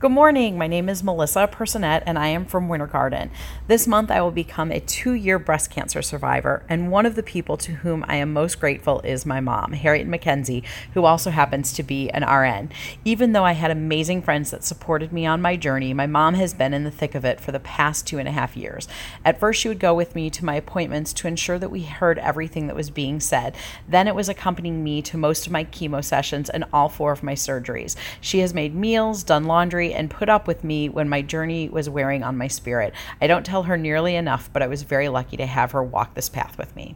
Good morning. My name is Melissa Personette, and I am from Winter Garden. This month, I will become a two year breast cancer survivor, and one of the people to whom I am most grateful is my mom, Harriet McKenzie, who also happens to be an RN. Even though I had amazing friends that supported me on my journey, my mom has been in the thick of it for the past two and a half years. At first, she would go with me to my appointments to ensure that we heard everything that was being said. Then it was accompanying me to most of my chemo sessions and all four of my surgeries. She has made meals, done laundry, and put up with me when my journey was wearing on my spirit. I don't tell her nearly enough, but I was very lucky to have her walk this path with me.